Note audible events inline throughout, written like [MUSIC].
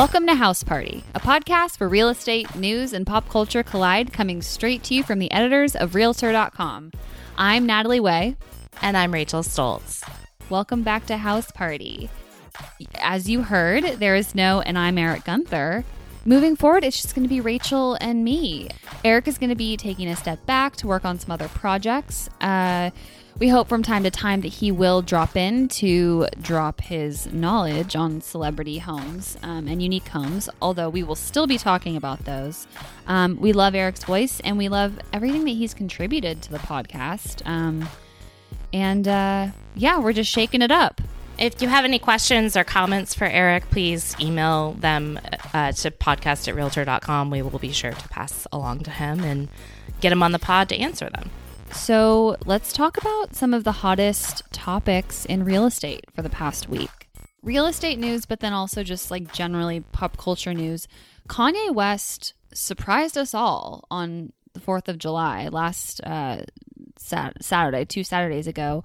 Welcome to House Party, a podcast where real estate, news, and pop culture collide, coming straight to you from the editors of Realtor.com. I'm Natalie Way. And I'm Rachel Stoltz. Welcome back to House Party. As you heard, there is no, and I'm Eric Gunther. Moving forward, it's just going to be Rachel and me. Eric is going to be taking a step back to work on some other projects. Uh, we hope from time to time that he will drop in to drop his knowledge on celebrity homes um, and unique homes, although we will still be talking about those. Um, we love Eric's voice and we love everything that he's contributed to the podcast. Um, and uh, yeah, we're just shaking it up. If you have any questions or comments for Eric, please email them uh, to podcast at realtor.com. We will be sure to pass along to him and get him on the pod to answer them. So let's talk about some of the hottest topics in real estate for the past week. Real estate news, but then also just like generally pop culture news. Kanye West surprised us all on the 4th of July, last uh, sat- Saturday, two Saturdays ago,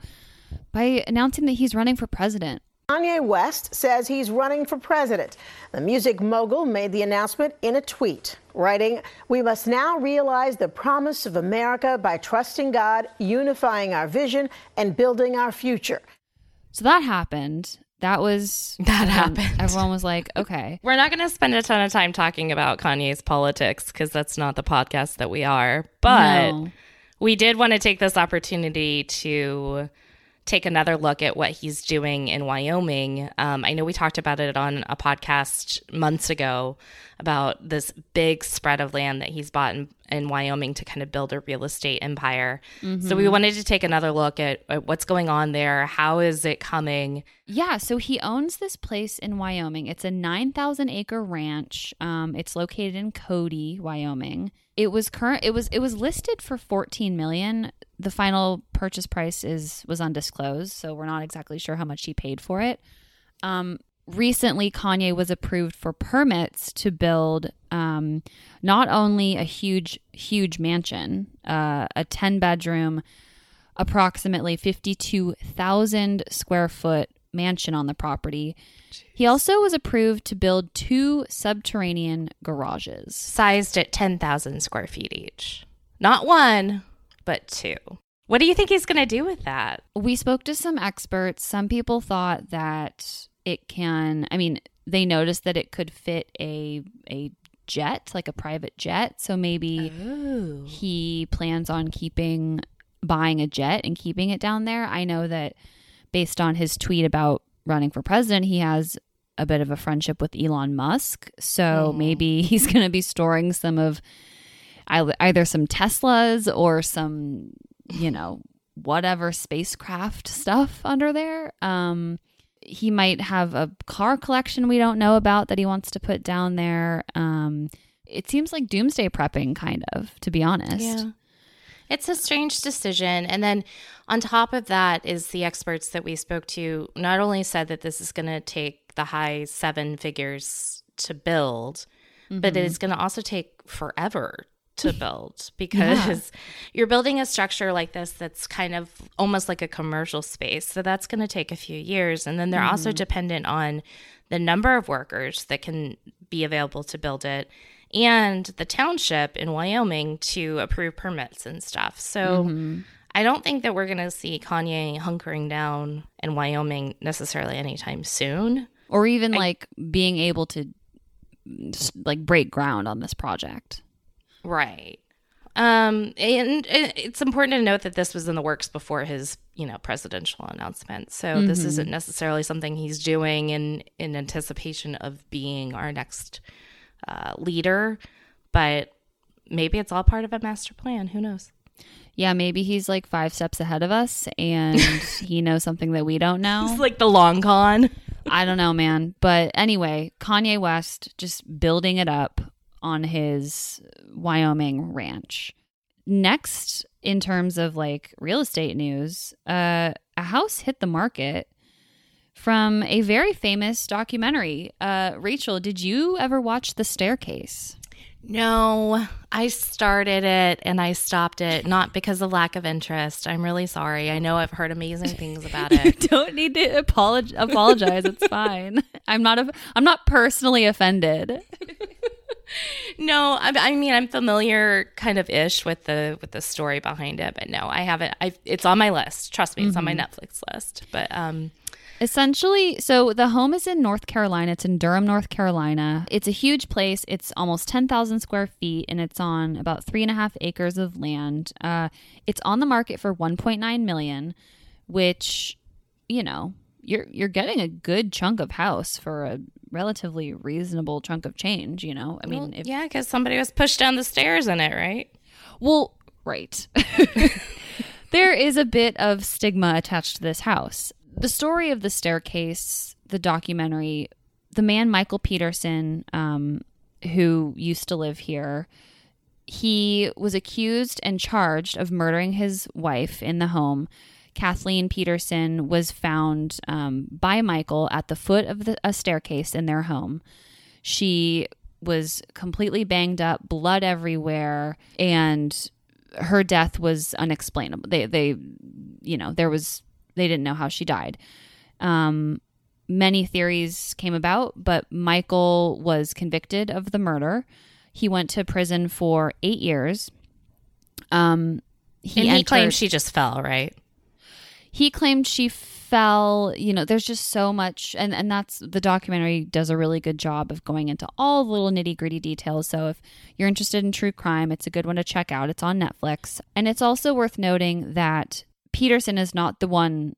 by announcing that he's running for president. Kanye West says he's running for president. The music mogul made the announcement in a tweet, writing, We must now realize the promise of America by trusting God, unifying our vision, and building our future. So that happened. That was [LAUGHS] that happened. Everyone was like, okay. [LAUGHS] We're not going to spend a ton of time talking about Kanye's politics because that's not the podcast that we are. But no. we did want to take this opportunity to take another look at what he's doing in Wyoming. Um, I know we talked about it on a podcast months ago about this big spread of land that he's bought in, in Wyoming to kind of build a real estate empire. Mm-hmm. So we wanted to take another look at, at what's going on there. How is it coming? Yeah, so he owns this place in Wyoming. It's a 9,000 acre ranch. Um, it's located in Cody, Wyoming. It was current. It was it was listed for 14 million the final purchase price is was undisclosed, so we're not exactly sure how much he paid for it. Um, recently, Kanye was approved for permits to build um, not only a huge, huge mansion, uh, a ten bedroom, approximately fifty two thousand square foot mansion on the property. Jeez. He also was approved to build two subterranean garages, sized at ten thousand square feet each. Not one, but two. What do you think he's going to do with that? We spoke to some experts. Some people thought that it can, I mean, they noticed that it could fit a a jet, like a private jet. So maybe oh. he plans on keeping buying a jet and keeping it down there. I know that based on his tweet about running for president, he has a bit of a friendship with Elon Musk. So oh. maybe [LAUGHS] he's going to be storing some of either some Teslas or some, you know, whatever spacecraft stuff under there. Um, he might have a car collection we don't know about that he wants to put down there. Um, it seems like doomsday prepping, kind of, to be honest. Yeah. It's a strange decision. And then on top of that is the experts that we spoke to not only said that this is going to take the high seven figures to build, mm-hmm. but it's going to also take forever to [LAUGHS] build because yeah. you're building a structure like this that's kind of almost like a commercial space. So that's going to take a few years. And then they're mm. also mm-hmm. dependent on the number of workers that can be available to build it and the township in Wyoming to approve permits and stuff. So mm-hmm. I don't think that we're going to see Kanye hunkering down in Wyoming necessarily anytime soon. Or even I, like being able to like break ground on this project. Right. Um, and it's important to note that this was in the works before his, you know, presidential announcement. So mm-hmm. this isn't necessarily something he's doing in in anticipation of being our next uh, leader, but maybe it's all part of a master plan. Who knows? Yeah, maybe he's like five steps ahead of us, and [LAUGHS] he knows something that we don't know. It's like the long con. I don't know, man. But anyway, Kanye West just building it up on his Wyoming ranch. Next, in terms of like real estate news, uh, a house hit the market from a very famous documentary. Uh, Rachel, did you ever watch The Staircase? No, I started it and I stopped it, not because of lack of interest. I'm really sorry. I know I've heard amazing things about [LAUGHS] you it. don't need to apologize. apologize. it's fine. [LAUGHS] I'm not a, I'm not personally offended. [LAUGHS] [LAUGHS] no, I, I, mean I'm familiar, kind of ish, with the with the story behind it, but no, I haven't. I it's on my list. Trust me, it's mm-hmm. on my mm-hmm. Netflix list. But um, Essentially, so the home is in North Carolina. It's in Durham, North Carolina. It's a huge place. It's almost 10,000 square feet and it's on about three and a half acres of land. Uh, it's on the market for 1.9 million, which, you know, you're you're getting a good chunk of house for a relatively reasonable chunk of change, you know. I mean, well, if, yeah, because somebody was pushed down the stairs in it, right? Well, right. [LAUGHS] there is a bit of stigma attached to this house the story of the staircase, the documentary, the man Michael Peterson, um, who used to live here, he was accused and charged of murdering his wife in the home. Kathleen Peterson was found um, by Michael at the foot of the, a staircase in their home. She was completely banged up, blood everywhere, and her death was unexplainable. They, they, you know, there was they didn't know how she died. Um, many theories came about, but Michael was convicted of the murder. He went to prison for eight years. Um, he and he entered, claimed she just fell, right? He claimed she fell. You know, there's just so much, and and that's the documentary does a really good job of going into all the little nitty gritty details. So if you're interested in true crime, it's a good one to check out. It's on Netflix, and it's also worth noting that Peterson is not the one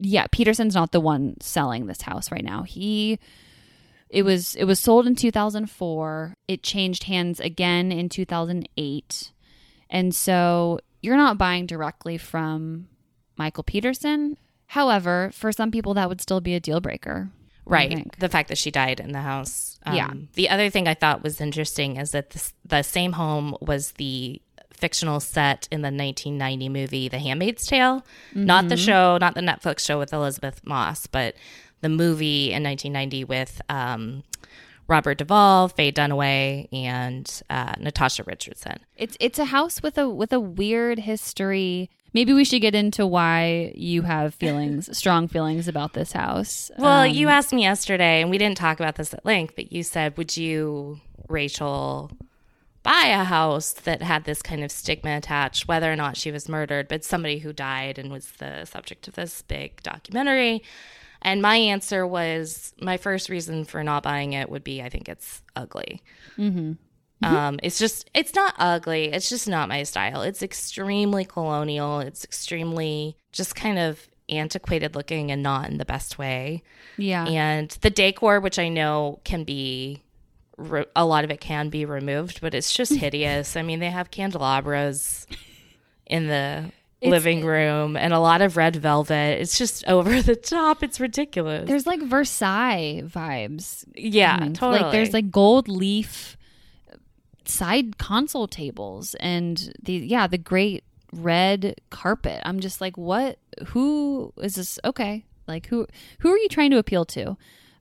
yeah, Peterson's not the one selling this house right now. He it was it was sold in 2004. It changed hands again in 2008. And so you're not buying directly from Michael Peterson. However, for some people that would still be a deal breaker. Right. The fact that she died in the house. Um, yeah. The other thing I thought was interesting is that this, the same home was the fictional set in the 1990 movie The Handmaid's Tale. Mm-hmm. Not the mm-hmm. show, not the Netflix show with Elisabeth Moss, but the movie in 1990 with um, Robert Duvall, Faye Dunaway, and uh, Natasha Richardson. It's it's a house with a with a weird history. Maybe we should get into why you have feelings, [LAUGHS] strong feelings about this house. Well, um, you asked me yesterday, and we didn't talk about this at length, but you said, "Would you, Rachel, buy a house that had this kind of stigma attached, whether or not she was murdered, but somebody who died and was the subject of this big documentary. And my answer was my first reason for not buying it would be I think it's ugly. Mm-hmm. Um, it's just, it's not ugly. It's just not my style. It's extremely colonial. It's extremely just kind of antiquated looking and not in the best way. Yeah. And the decor, which I know can be re- a lot of it can be removed, but it's just [LAUGHS] hideous. I mean, they have candelabras in the it's, living room and a lot of red velvet. It's just [LAUGHS] over the top. It's ridiculous. There's like Versailles vibes. Yeah, I mean, totally. Like there's like gold leaf side console tables and the yeah, the great red carpet. I'm just like, what who is this okay. Like who who are you trying to appeal to?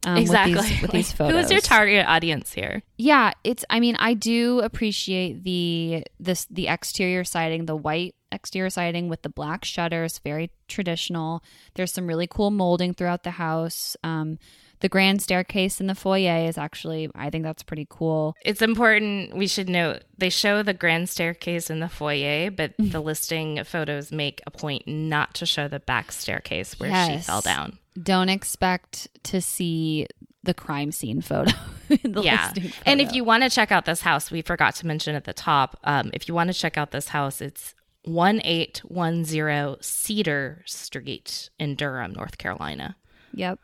um, exactly with these, [LAUGHS] with these photos. Who is your target audience here? Yeah, it's. I mean, I do appreciate the this the exterior siding, the white exterior siding with the black shutters, very traditional. There's some really cool molding throughout the house. Um, the grand staircase in the foyer is actually i think that's pretty cool it's important we should note they show the grand staircase in the foyer but the listing photos make a point not to show the back staircase where yes. she fell down don't expect to see the crime scene photo. [LAUGHS] yeah. Photo. And if you want to check out this house, we forgot to mention at the top, um, if you want to check out this house, it's 1810 Cedar Street in Durham, North Carolina. Yep.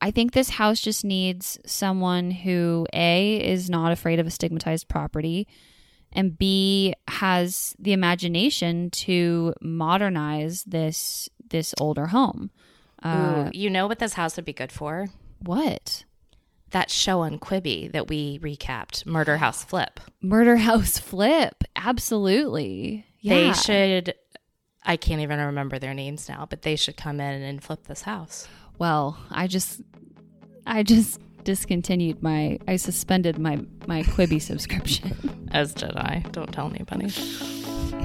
I think this house just needs someone who A is not afraid of a stigmatized property and B has the imagination to modernize this this older home. Uh, Ooh, you know what this house would be good for? What? That show on Quibi that we recapped, Murder House Flip. Murder House Flip, absolutely. Yeah. They should. I can't even remember their names now, but they should come in and flip this house. Well, I just, I just discontinued my I suspended my my Quibi [LAUGHS] subscription. As did I. Don't tell anybody.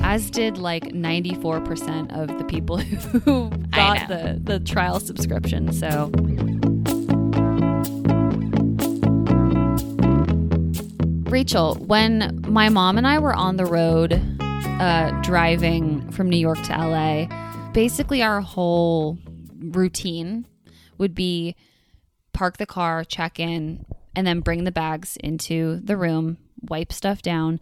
As did like 94% of the people [LAUGHS] who got the the trial subscription. So Rachel, when my mom and I were on the road uh, driving from New York to LA, basically our whole routine would be park the car, check in, and then bring the bags into the room, wipe stuff down,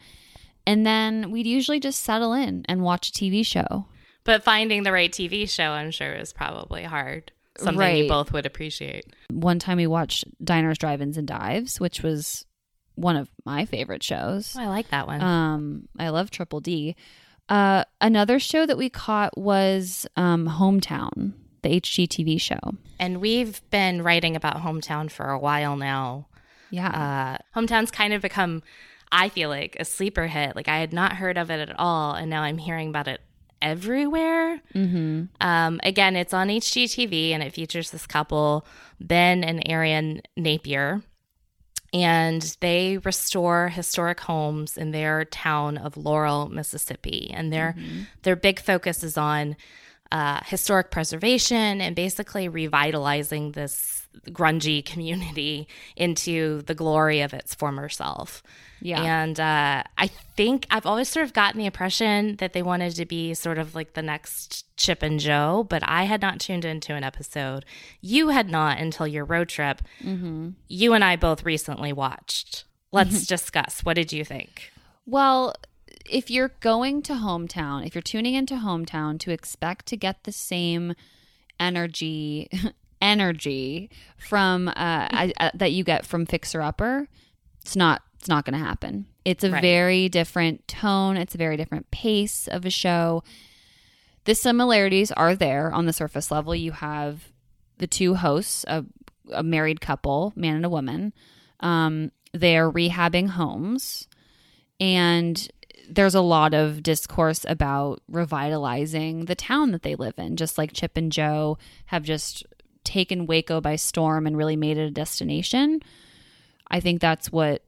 and then we'd usually just settle in and watch a TV show. But finding the right TV show, I'm sure, is probably hard. Something Right. you both would appreciate. One time we watched Diners, Drive-ins, and Dives, which was one of my favorite shows. Oh, I like that one. Um, I love Triple D. Uh, another show that we caught was um, Hometown, the HGTV show. and we've been writing about Hometown for a while now. Yeah. Uh, Hometown's kind of become, I feel like, a sleeper hit. Like I had not heard of it at all, and now I'm hearing about it everywhere. Mm-hmm. Um, again, it's on HGTV, and it features this couple, Ben and Erin Napier, and they restore historic homes in their town of Laurel, Mississippi. And their their big focus is on uh, historic preservation and basically revitalizing this grungy [LAUGHS] community into the glory of its former self. Yeah. And uh, I think I've always sort of gotten the impression that they wanted to be sort of like the next Chip and Jo, but I had not tuned into an episode. You had not until your road trip. You and I both recently watched. Let's [LAUGHS] discuss. What did you think? Well, if you're going to hometown, if you're tuning into hometown to expect to get the same energy [LAUGHS] energy from uh, I, uh, that you get from Fixer Upper, it's not it's not going to happen. It's a Right. very different tone. It's a very different pace of a show. The similarities are there on the surface level. You have the two hosts, a, a married couple, man and a woman. Um, they are rehabbing homes and there's a lot of discourse about revitalizing the town that they live in just like chip and jo have just taken waco by storm and really made it a destination. I think that's what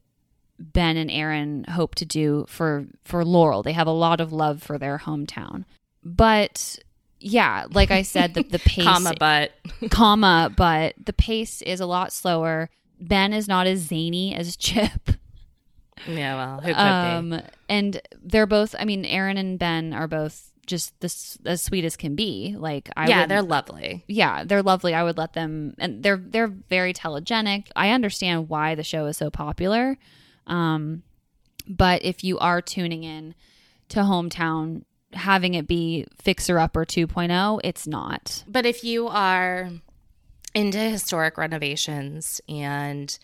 ben and erin hope to do for for laurel. They have a lot of love for their hometown. But yeah like i said the, the [LAUGHS] pace Comma, but. [LAUGHS] Comma but the pace is a lot slower. Ben is not as zany as chip yeah, well, who could be? um, and they're both. I mean, Erin and Ben are both just this as sweet as can be. Like, I yeah, would- they're lovely. yeah, they're lovely. I would let them, and they're they're very telegenic. I understand why the show is so popular, um, but if you are tuning in to hometown, having it be Fixer Upper 2.0, it's not. But if you are into historic renovations and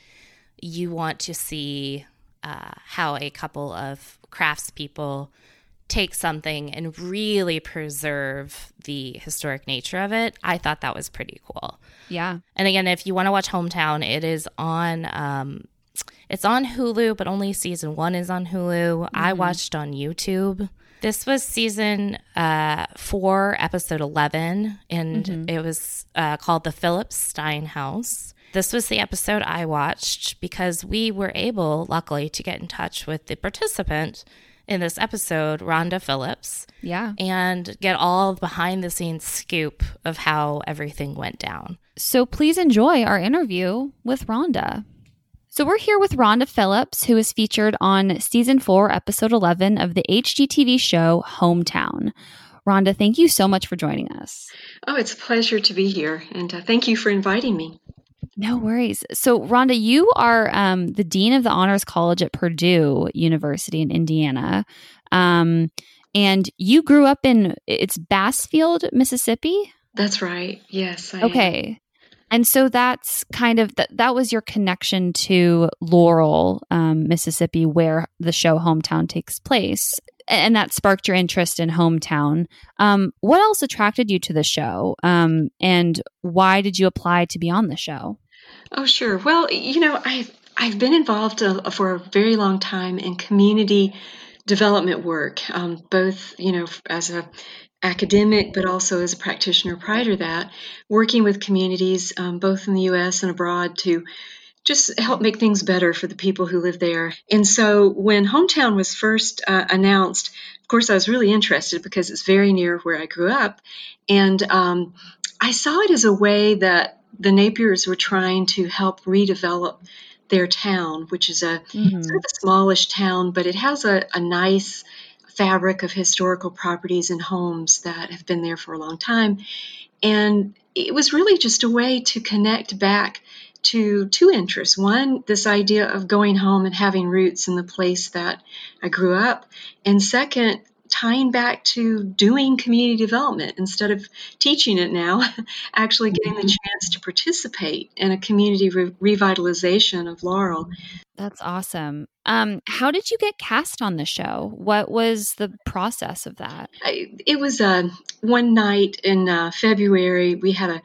you want to see uh, how a couple of craftspeople take something and really preserve the historic nature of it, I thought that was pretty cool. Yeah, And again, if you want to watch Hometown, it is on um, it's on Hulu, but only season one is on Hulu. I watched on YouTube. This was season uh, four, episode eleven, and it was uh, called the Phillips Stein House. This was the episode I watched because we were able, luckily, to get in touch with the participant in this episode, Rhonda Phillips yeah. and get all the behind the scenes scoop of how everything went down. So please enjoy our interview with Rhonda. So we're here with Rhonda Phillips, who is featured on season four, episode 11 of the HGTV show Hometown. Rhonda, thank you so much for joining us. Oh, it's a pleasure to be here, and uh, thank you for inviting me. No worries. So, Rhonda, you are um, the dean of the Honors College at Purdue University in Indiana, um, and you grew up in it's Bassfield, Mississippi. That's right. Yes. I am. Okay. And so that's kind of that that was your connection to Laurel, um, Mississippi, where the show Hometown takes place. And that sparked your interest in Hometown. Um, what else attracted you to the show? Um, and why did you apply to be on the show? Oh, sure. Well, you know, I've I've been involved uh, for a very long time in community development work, um, both you know as a academic, but also as a practitioner prior to that, working with communities um, both in the U.S. and abroad to just help make things better for the people who live there. And so when Hometown was first uh, announced, of course, I was really interested because it's very near where I grew up. And um, I saw it as a way that the Napiers were trying to help redevelop their town, which is a mm-hmm. sort of a smallish town, but it has a, a nice fabric of historical properties and homes that have been there for a long time. And it was really just a way to connect back to two interests. One, this idea of going home and having roots in the place that I grew up. And second, tying back to doing community development instead of teaching it now, [LAUGHS] actually getting the mm-hmm. chance to participate in a community re- revitalization of Laurel. That's awesome. Um, how did you get cast on the show? What was the process of that? I, it was uh, one night in uh, February. We had a,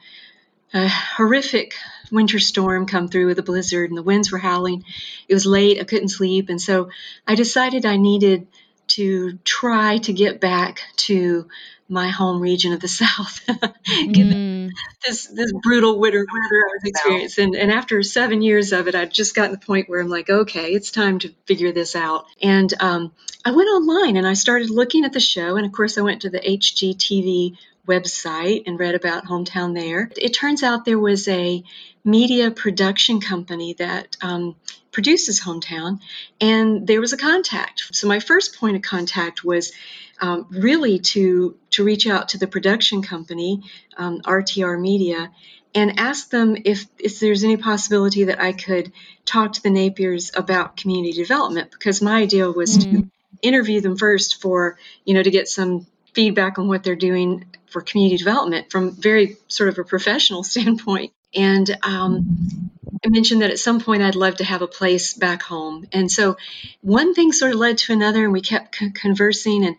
a horrific winter storm come through with a blizzard, and the winds were howling. It was late. I couldn't sleep, and so I decided I needed to try to get back to my home region of the [LAUGHS] South, given mm. this this brutal winter weather I was experiencing. And, and after seven years of it, I'd just gotten to the point where I'm like, okay, it's time to figure this out. And um, I went online and I started looking at the show. And of course, I went to the HGTV website and read about hometown there. It turns out there was a media production company that um, produces Hometown, and there was a contact. So my first point of contact was um, really to to reach out to the production company, um, RTR Media, and ask them if if there's any possibility that I could talk to the Napiers about community development because my idea was mm-hmm. to interview them first for you know to get some feedback on what they're doing for community development from very sort of a professional [LAUGHS] standpoint and um, I mentioned that at some point I'd love to have a place back home. And so one thing sort of led to another, and we kept c- conversing, and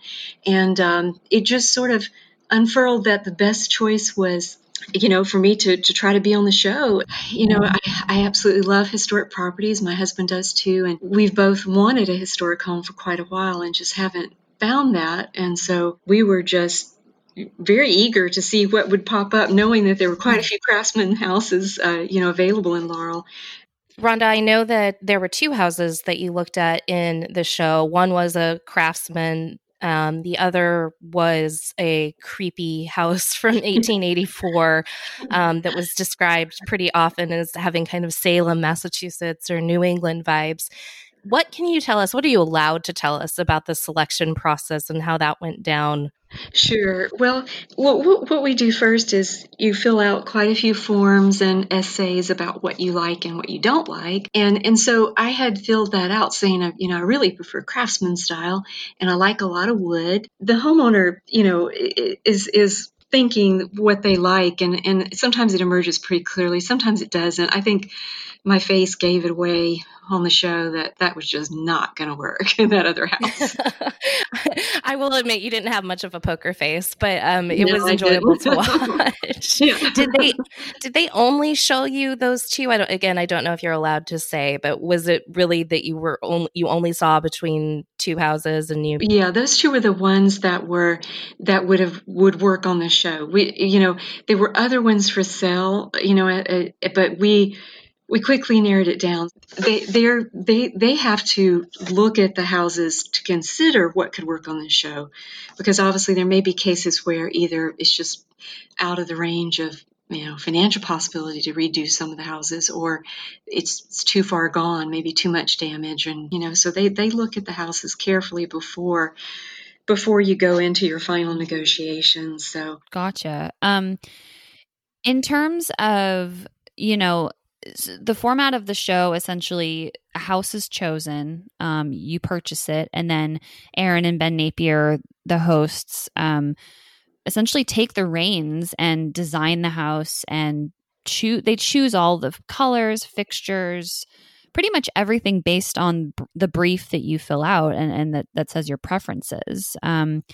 and um, it just sort of unfurled that the best choice was you know, for me to, to try to be on the show, you know, I, I absolutely love historic properties. My husband does too. And we've both wanted a historic home for quite a while and just haven't found that. And so we were just very eager to see what would pop up, knowing that there were quite a few craftsman houses, uh, you know, available in Laurel. Rhonda, I know that there were two houses that you looked at in the show. One was a craftsman. Um, the other was a creepy house [LAUGHS] from 1884 um, that was described pretty often as having kind of Salem, Massachusetts, or New England vibes. What can you tell us? What are you allowed to tell us about the selection process and how that went down Sure. Well, what, what we do first is you fill out quite a few forms and essays about what you like and what you don't like. And, and so I had filled that out saying, uh, you know, I really prefer craftsman style and I like a lot of wood. The homeowner, you know, is, is thinking what they like and, and sometimes it emerges pretty clearly. Sometimes it doesn't. I think my face gave it away on the show that that was just not going to work [LAUGHS] in that other [LAUGHS] house. I will admit you didn't have much of a poker face, but um, it no, was enjoyable to watch. [LAUGHS] yeah. Did they did they only show you those two? I don't. Again, I don't know if you're allowed to say, but was it really that you were only you only saw between two houses and you? Yeah, those two were the ones that were that would have would work on the show. We, you know, there were other ones for sale, you know, uh, uh, but we we quickly narrowed it down. They they they have to look at the houses to consider what could work on the show, because obviously there may be cases where either it's just out of the range of you know financial possibility to redo some of the houses, or it's, it's too far gone, maybe too much damage, and you know so they they look at the houses carefully before before you go into your final negotiations. So gotcha. Um, in terms of you know the format of the show essentially a house is chosen um, you purchase it and then erin and ben napier the hosts um, essentially take the reins and design the house and choose they choose all the colors fixtures pretty much everything based on the brief that you fill out and, and that, that says your preferences. Um,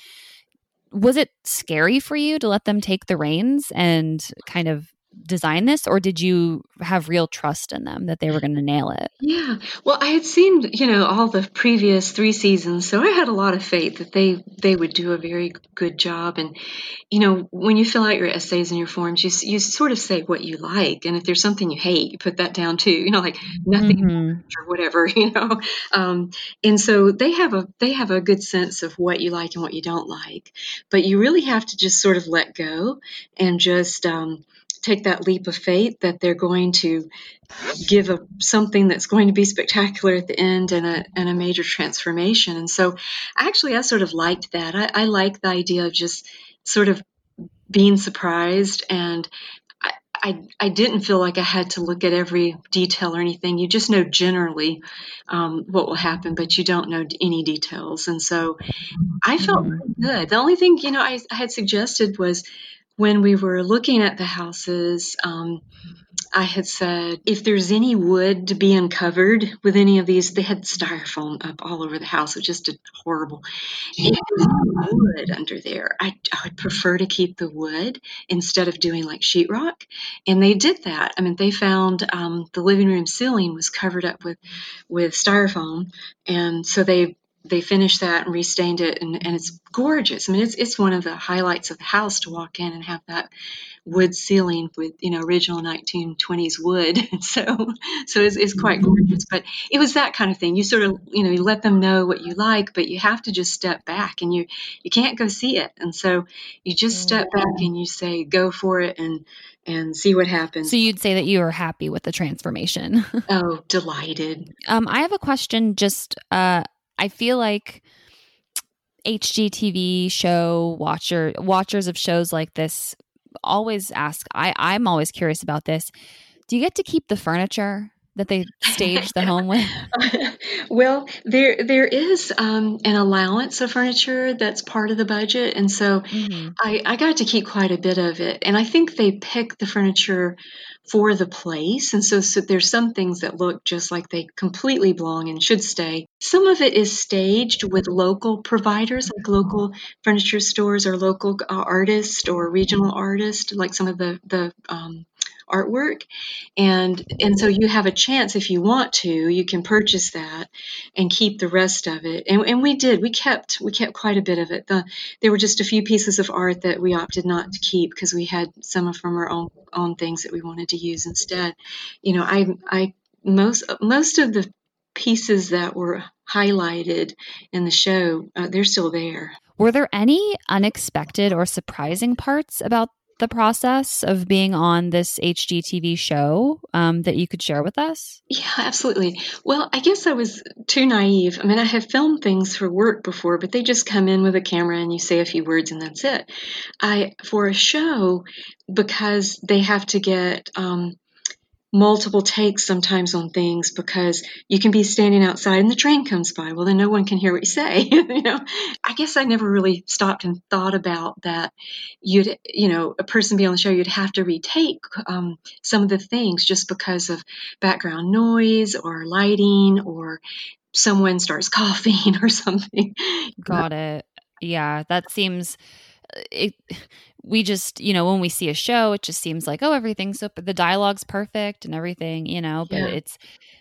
was it scary for you to let them take the reins and kind of design this or did you have real trust in them that they were going to nail it? Yeah. Well i had seen you know all the previous three seasons so i had a lot of faith that they they would do a very good job. And you know when you fill out your essays and your forms you, you sort of say what you like. And if there's something you hate you put that down too. You know like nothing mm-hmm. [LAUGHS] or whatever [LAUGHS] you know? Um, and so they have a they have a good sense of what you like and what you don't like. But you really have to just sort of let go and just um, take that leap of faith that they're going to give a something that's going to be spectacular at the end and a and a major transformation. And so, actually, I sort of liked that. I, I like the idea of just sort of being surprised and. I, I, didn't feel like I had to look at every detail or anything. You just know generally um, what will happen, but you don't know any details. And so I felt mm-hmm. good. The only thing, you know, I, I had suggested was when we were looking at the houses, um, I had said if there's any wood to be uncovered with any of these, they had styrofoam up all over the house. It was just horrible. If there's wood under there, I, I, would prefer to keep the wood instead of doing like sheetrock. And they did that. I mean, they found um, the living room ceiling was covered up with with styrofoam, and so they they finished that and restained it and, and it's gorgeous. I mean it's it's one of the highlights of the house to walk in and have that wood ceiling with you know original 1920s wood [LAUGHS] so so it's, it's quite mm-hmm. gorgeous but it was that kind of thing you sort of you know you let them know what you like but you have to just step back and you you can't go see it and so you just step back mm-hmm. and you say go for it and and see what happens. So you'd say that you were happy with the transformation. [LAUGHS] oh, delighted. Um, I have a question just uh I feel like HGTV show watcher watchers of shows like this always ask I I'm always curious about this. Do you get to keep the furniture that they stage the home with? [LAUGHS] well, there there is um, an allowance of furniture that's part of the budget, and so mm-hmm. I, I got to keep quite a bit of it. And I think they pick the furniture for the place. And so, so, there's some things that look just like they completely belong and should stay. Some of it is staged with local providers, like local furniture stores or local uh, artists or regional artists, like some of the the um, artwork. And and so you have a chance if you want to you can purchase that and keep the rest of it. And, and we did we kept we kept quite a bit of it. The, there were just a few pieces of art that we opted not to keep because we had some from our own own things that we wanted to use instead. You know i i most most of the pieces that were highlighted in the show uh, they're still there. Were there any unexpected or surprising parts about the process of being on this HGTV show um, that you could share with us? Yeah, absolutely. Well, I guess I was too naive. I mean, I have filmed things for work before, but they just come in with a camera and you say a few words and that's it. I for a show because they have to get um, multiple takes sometimes on things because you can be standing outside and the train comes by. Well, then no one can hear what you say. [LAUGHS] you know, I guess I never really stopped and thought about that. You'd, you know, a person be on the show, you'd have to retake um, some of the things just because of background noise or lighting or someone starts [LAUGHS] coughing or something. Got it. Yeah, that seems it we just you know when we see a show it just seems like oh everything's so the dialogue's perfect and everything you know but yeah. it's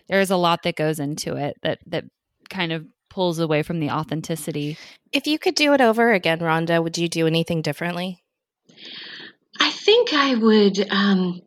there's a lot that goes into it that that kind of pulls away from the authenticity if you could do it over again rhonda would you do anything differently i think i would um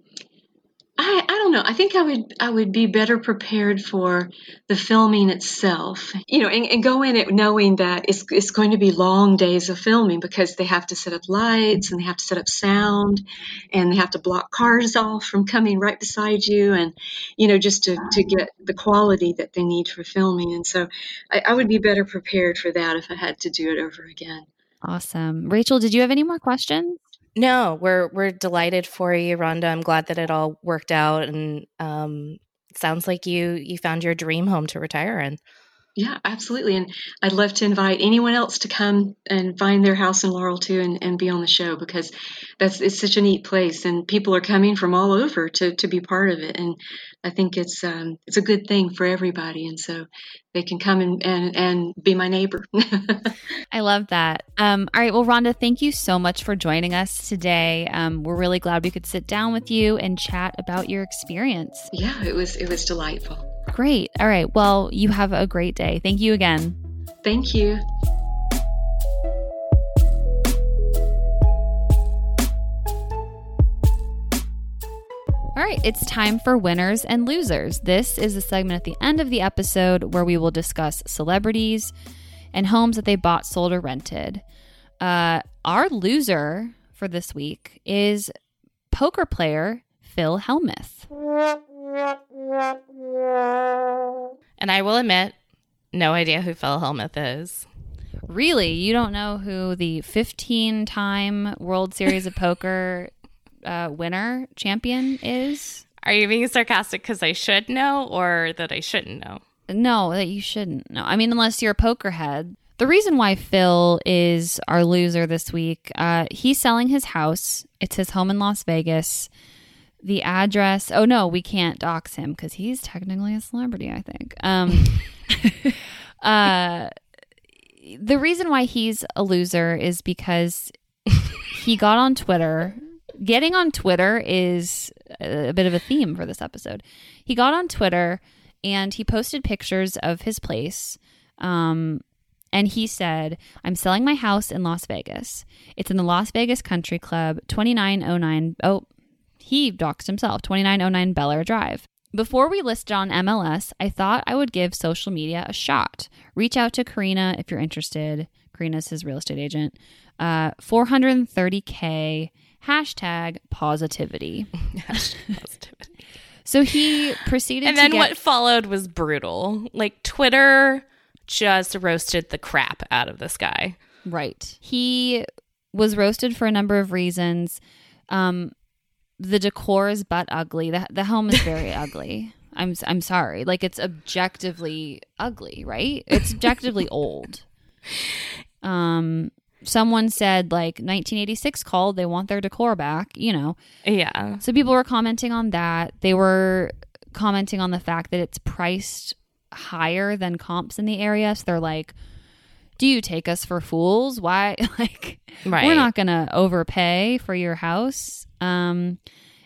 I, I don't know. I think I would I would be better prepared for the filming itself, you know, and, and, go in it knowing that it's it's going to be long days of filming because they have to set up lights and they have to set up sound and they have to block cars off from coming right beside you and you know just to, to get the quality that they need for filming. And so I, I would be better prepared for that if I had to do it over again. Awesome. Rachel, did you have any more questions? No, we're we're delighted for you, Rhonda. I'm glad that it all worked out, and um, sounds like you you found your dream home to retire in. Yeah, absolutely. And I'd love to invite anyone else to come and find their house in Laurel too and, and be on the show because that's it's such a neat place and people are coming from all over to, to be part of it. And I think it's um, it's a good thing for everybody. And so they can come and, and, and be my neighbor. [LAUGHS] I love that. Um, all right. Well, Rhonda, thank you so much for joining us today. Um, we're really glad we could sit down with you and chat about your experience. Yeah, it was it was delightful. Great. All right. Well, you have a great day. Thank you again. Thank you. All right, it's time for winners and losers. This is a segment at the end of the episode where we will discuss celebrities and homes that they bought, sold, or rented. Uh, our loser for this week is poker player Phil Hellmuth. And I will admit, no idea who Phil Hellmuth is. Really? You don't know who the 15 time World Series of [LAUGHS] Poker uh, winner champion is? Are you being sarcastic because I should know or that I shouldn't know? No, that you shouldn't know. I mean, unless you're a poker head. The reason why Phil is our loser this week, uh, he's selling his house. It's his home in Las Vegas the address. Oh no, we can't dox him because he's technically a celebrity. I think. Um, [LAUGHS] uh, the reason why he's a loser is because he got on Twitter. Getting on Twitter is a bit of a theme for this episode. He got on Twitter and he posted pictures of his place. Um, and he said, I'm selling my house in Las Vegas. It's in the Las Vegas Country Club, 2909. Oh, he doxed himself, 2909 Bel Air Drive. Before we listed on MLS, I thought I would give social media a shot. Reach out to Karina if you're interested. Karina's his real estate agent. Uh, 430K, hashtag positivity. positivity. [LAUGHS] So he proceeded And then get- what followed was brutal. Like Twitter just roasted the crap out of this guy. Right. He was roasted for a number of reasons. Um, the decor is but ugly. The the home is very [LAUGHS] ugly. I'm I'm sorry. Like it's objectively ugly, right? It's objectively [LAUGHS] old. Um someone said like 1986 called, they want their decor back, you know. Yeah. So people were commenting on that. They were commenting on the fact that it's priced higher than comps in the area. So they're like, do you take us for fools? Why [LAUGHS] like Right. we're not going to overpay for your house? Um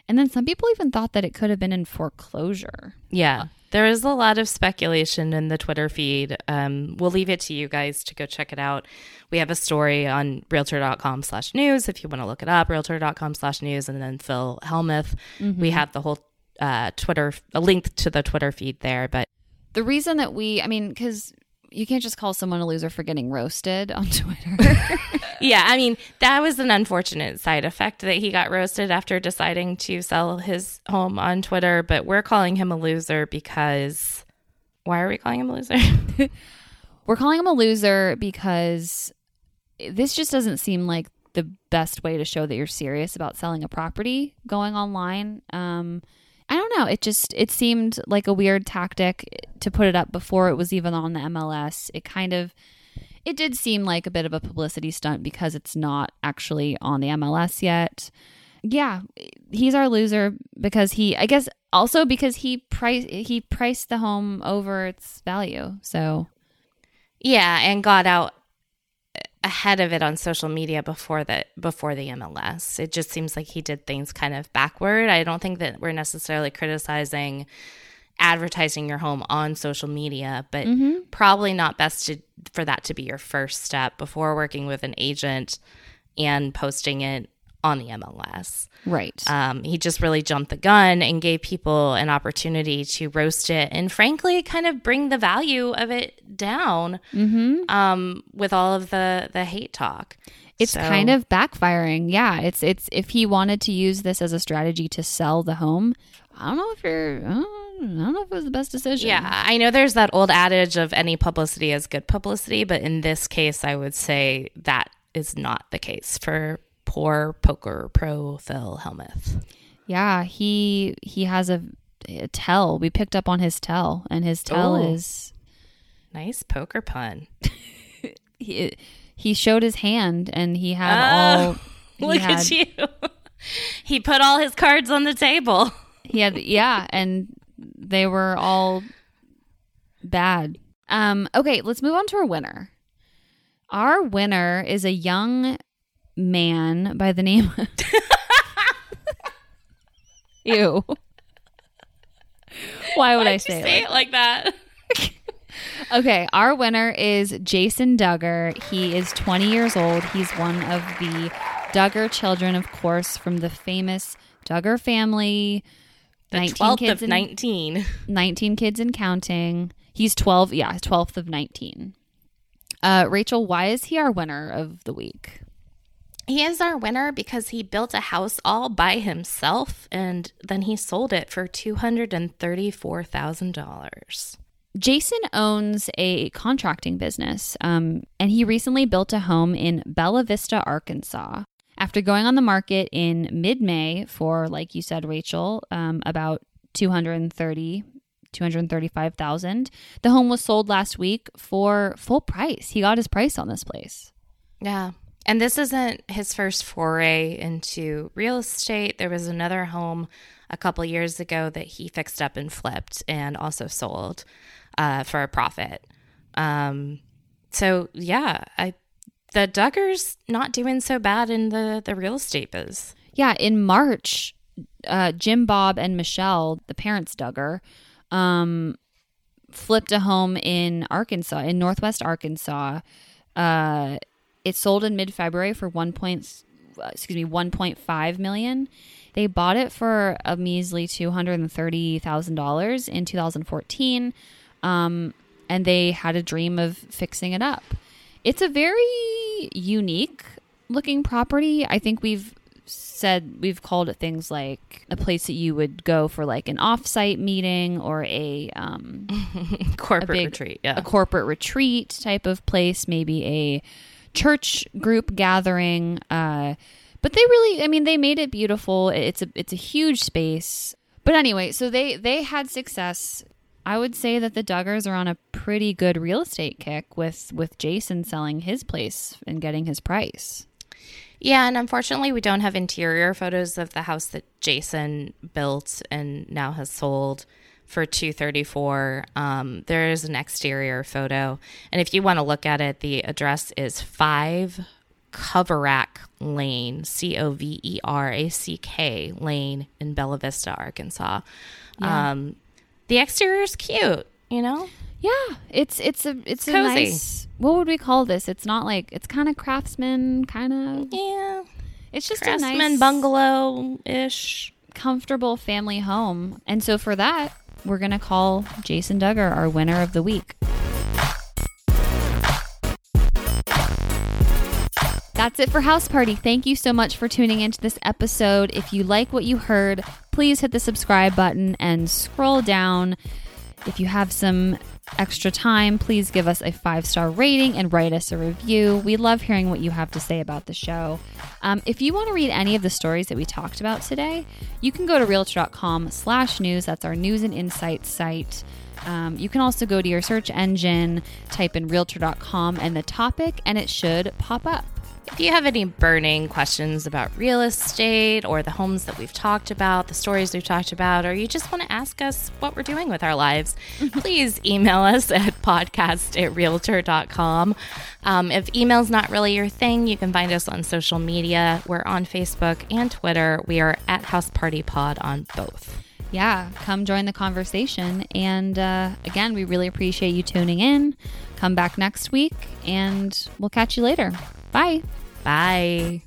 and then some people even thought that it could have been in foreclosure. Yeah. There is a lot of speculation in the Twitter feed. Um, we'll leave it to you guys to go check it out. We have a story on realtor.com slash news if you want to look it up, realtor.com slash news, and then Phil Hellmuth. We have the whole uh, Twitter, a link to the Twitter feed there. But The reason that we, I mean, cuz you can't just call someone a loser for getting roasted on [LAUGHS] Twitter. [LAUGHS] yeah, I mean, that was an unfortunate side effect that he got roasted after deciding to sell his home on Twitter. But we're calling him a loser because why are we calling him a loser? [LAUGHS] We're calling him a loser because this just doesn't seem like the best way to show that you're serious about selling a property going online. Um, I don't know. It just it seemed like a weird tactic to put it up before it was even on the MLS. It kind of it did seem like a bit of a publicity stunt because it's not actually on the MLS yet. Yeah, he's our loser because he I guess also because he price he priced the home over its value. So Yeah, and got out ahead of it on social media before the before the MLS. It just seems like he did things kind of backward. I don't think that we're necessarily criticizing advertising your home on social media, but mm-hmm. probably not best to, for that to be your first step before working with an agent and posting it on the MLS. right. Um, he just really jumped the gun and gave people an opportunity to roast it and, frankly, kind of bring the value of it down um, with all of the the hate talk. It's So- kind of backfiring. Yeah, it's it's if he wanted to use this as a strategy to sell the home, I don't know if you're I don't know if it was the best decision. yeah. I know there's that old adage of any publicity is good publicity, but in this case, I would say that is not the case for poor poker pro Phil Hellmuth. Yeah, he he has a, a tell. We picked up on his tell and his tell Oh. is Nice poker pun. [LAUGHS] he he showed his hand and he had oh, all [LAUGHS] he look had, at you [LAUGHS] he put all his cards on the table he had yeah and they were all bad um okay let's move on to our winner our winner is a young man by the name [LAUGHS] ew why would Why'd i say, say it like that [LAUGHS] Okay, our winner is Jason Duggar. He is 20 years old. He's one of the Duggar children, of course, from the famous Duggar family. The 19 kids of in, 19. 19 kids and counting. He's 12, yeah, 12th of 19. Uh, Rachel, why is he our winner of the week? He is our winner because he built a house all by himself and then he sold it for $234,000. Jason owns a contracting business, um, and he recently built a home in Bella Vista, Arkansas. After going on the market in mid May for, like you said, Rachel, um, about 230 235,000. The home was sold last week for full price. He got his price on this place. Yeah. And this isn't his first foray into real estate. There was another home a couple years ago that he fixed up and flipped and also sold uh, for a profit. Um, so yeah, I the Duggars not doing so bad in the the real estate biz. Yeah, in March, uh, Jim Bob and Michelle, the parents Duggar, um, flipped a home in Arkansas, in Northwest Arkansas. Uh, it sold in mid February for one point, excuse me, one point five million. They bought it for a measly two hundred and thirty thousand dollars in two thousand fourteen. Um, and they had a dream of fixing it up. It's a very unique looking property. I think we've said we've called it things like a place that you would go for like an offsite meeting or a um, [LAUGHS] corporate a big, retreat, yeah, a corporate retreat type of place, maybe a church group gathering. Uh, but they really, I mean, they made it beautiful. It's a it's a huge space. But anyway, so they they had success I would say that the Duggars are on a pretty good real estate kick with with Jason selling his place and getting his price. Yeah, and unfortunately, we don't have interior photos of the house that Jason built and now has sold for 234 um, there is an exterior photo and if you want to look at it the address is 5 coverack lane c-o-v-e-r-a-c-k lane in bella vista arkansas yeah. um, the exterior is cute, you know? Yeah, it's it's a it's Cozy. a nice. What would we call this? It's not like it's kind of craftsman, kind of. Yeah, it's just craftsman a nice Craftsman bungalow ish, comfortable family home. And so for that, we're gonna call Jason Duggar our winner of the week. That's it for House Party. Thank you so much for tuning into this episode. If you like what you heard, please hit the subscribe button and scroll down. If you have some extra time, please give us a five star rating and write us a review. We love hearing what you have to say about the show. Um, if you want to read any of the stories that we talked about today, you can go to realtor.com slash news. That's our news and insights site. Um, you can also go to your search engine, type in realtor.com and the topic, and it should pop up. If you have any burning questions about real estate or the homes that we've talked about, the stories we've talked about, or you just want to ask us what we're doing with our lives, please email us [LAUGHS] at podcast at realtor.com. Um, if email's not really your thing, you can find us on social media. We're on Facebook and Twitter. We are at House Party Pod on both. Yeah, come join the conversation. And uh, again, we really appreciate you tuning in. Come back next week, and we'll catch you later. Bye. Bye.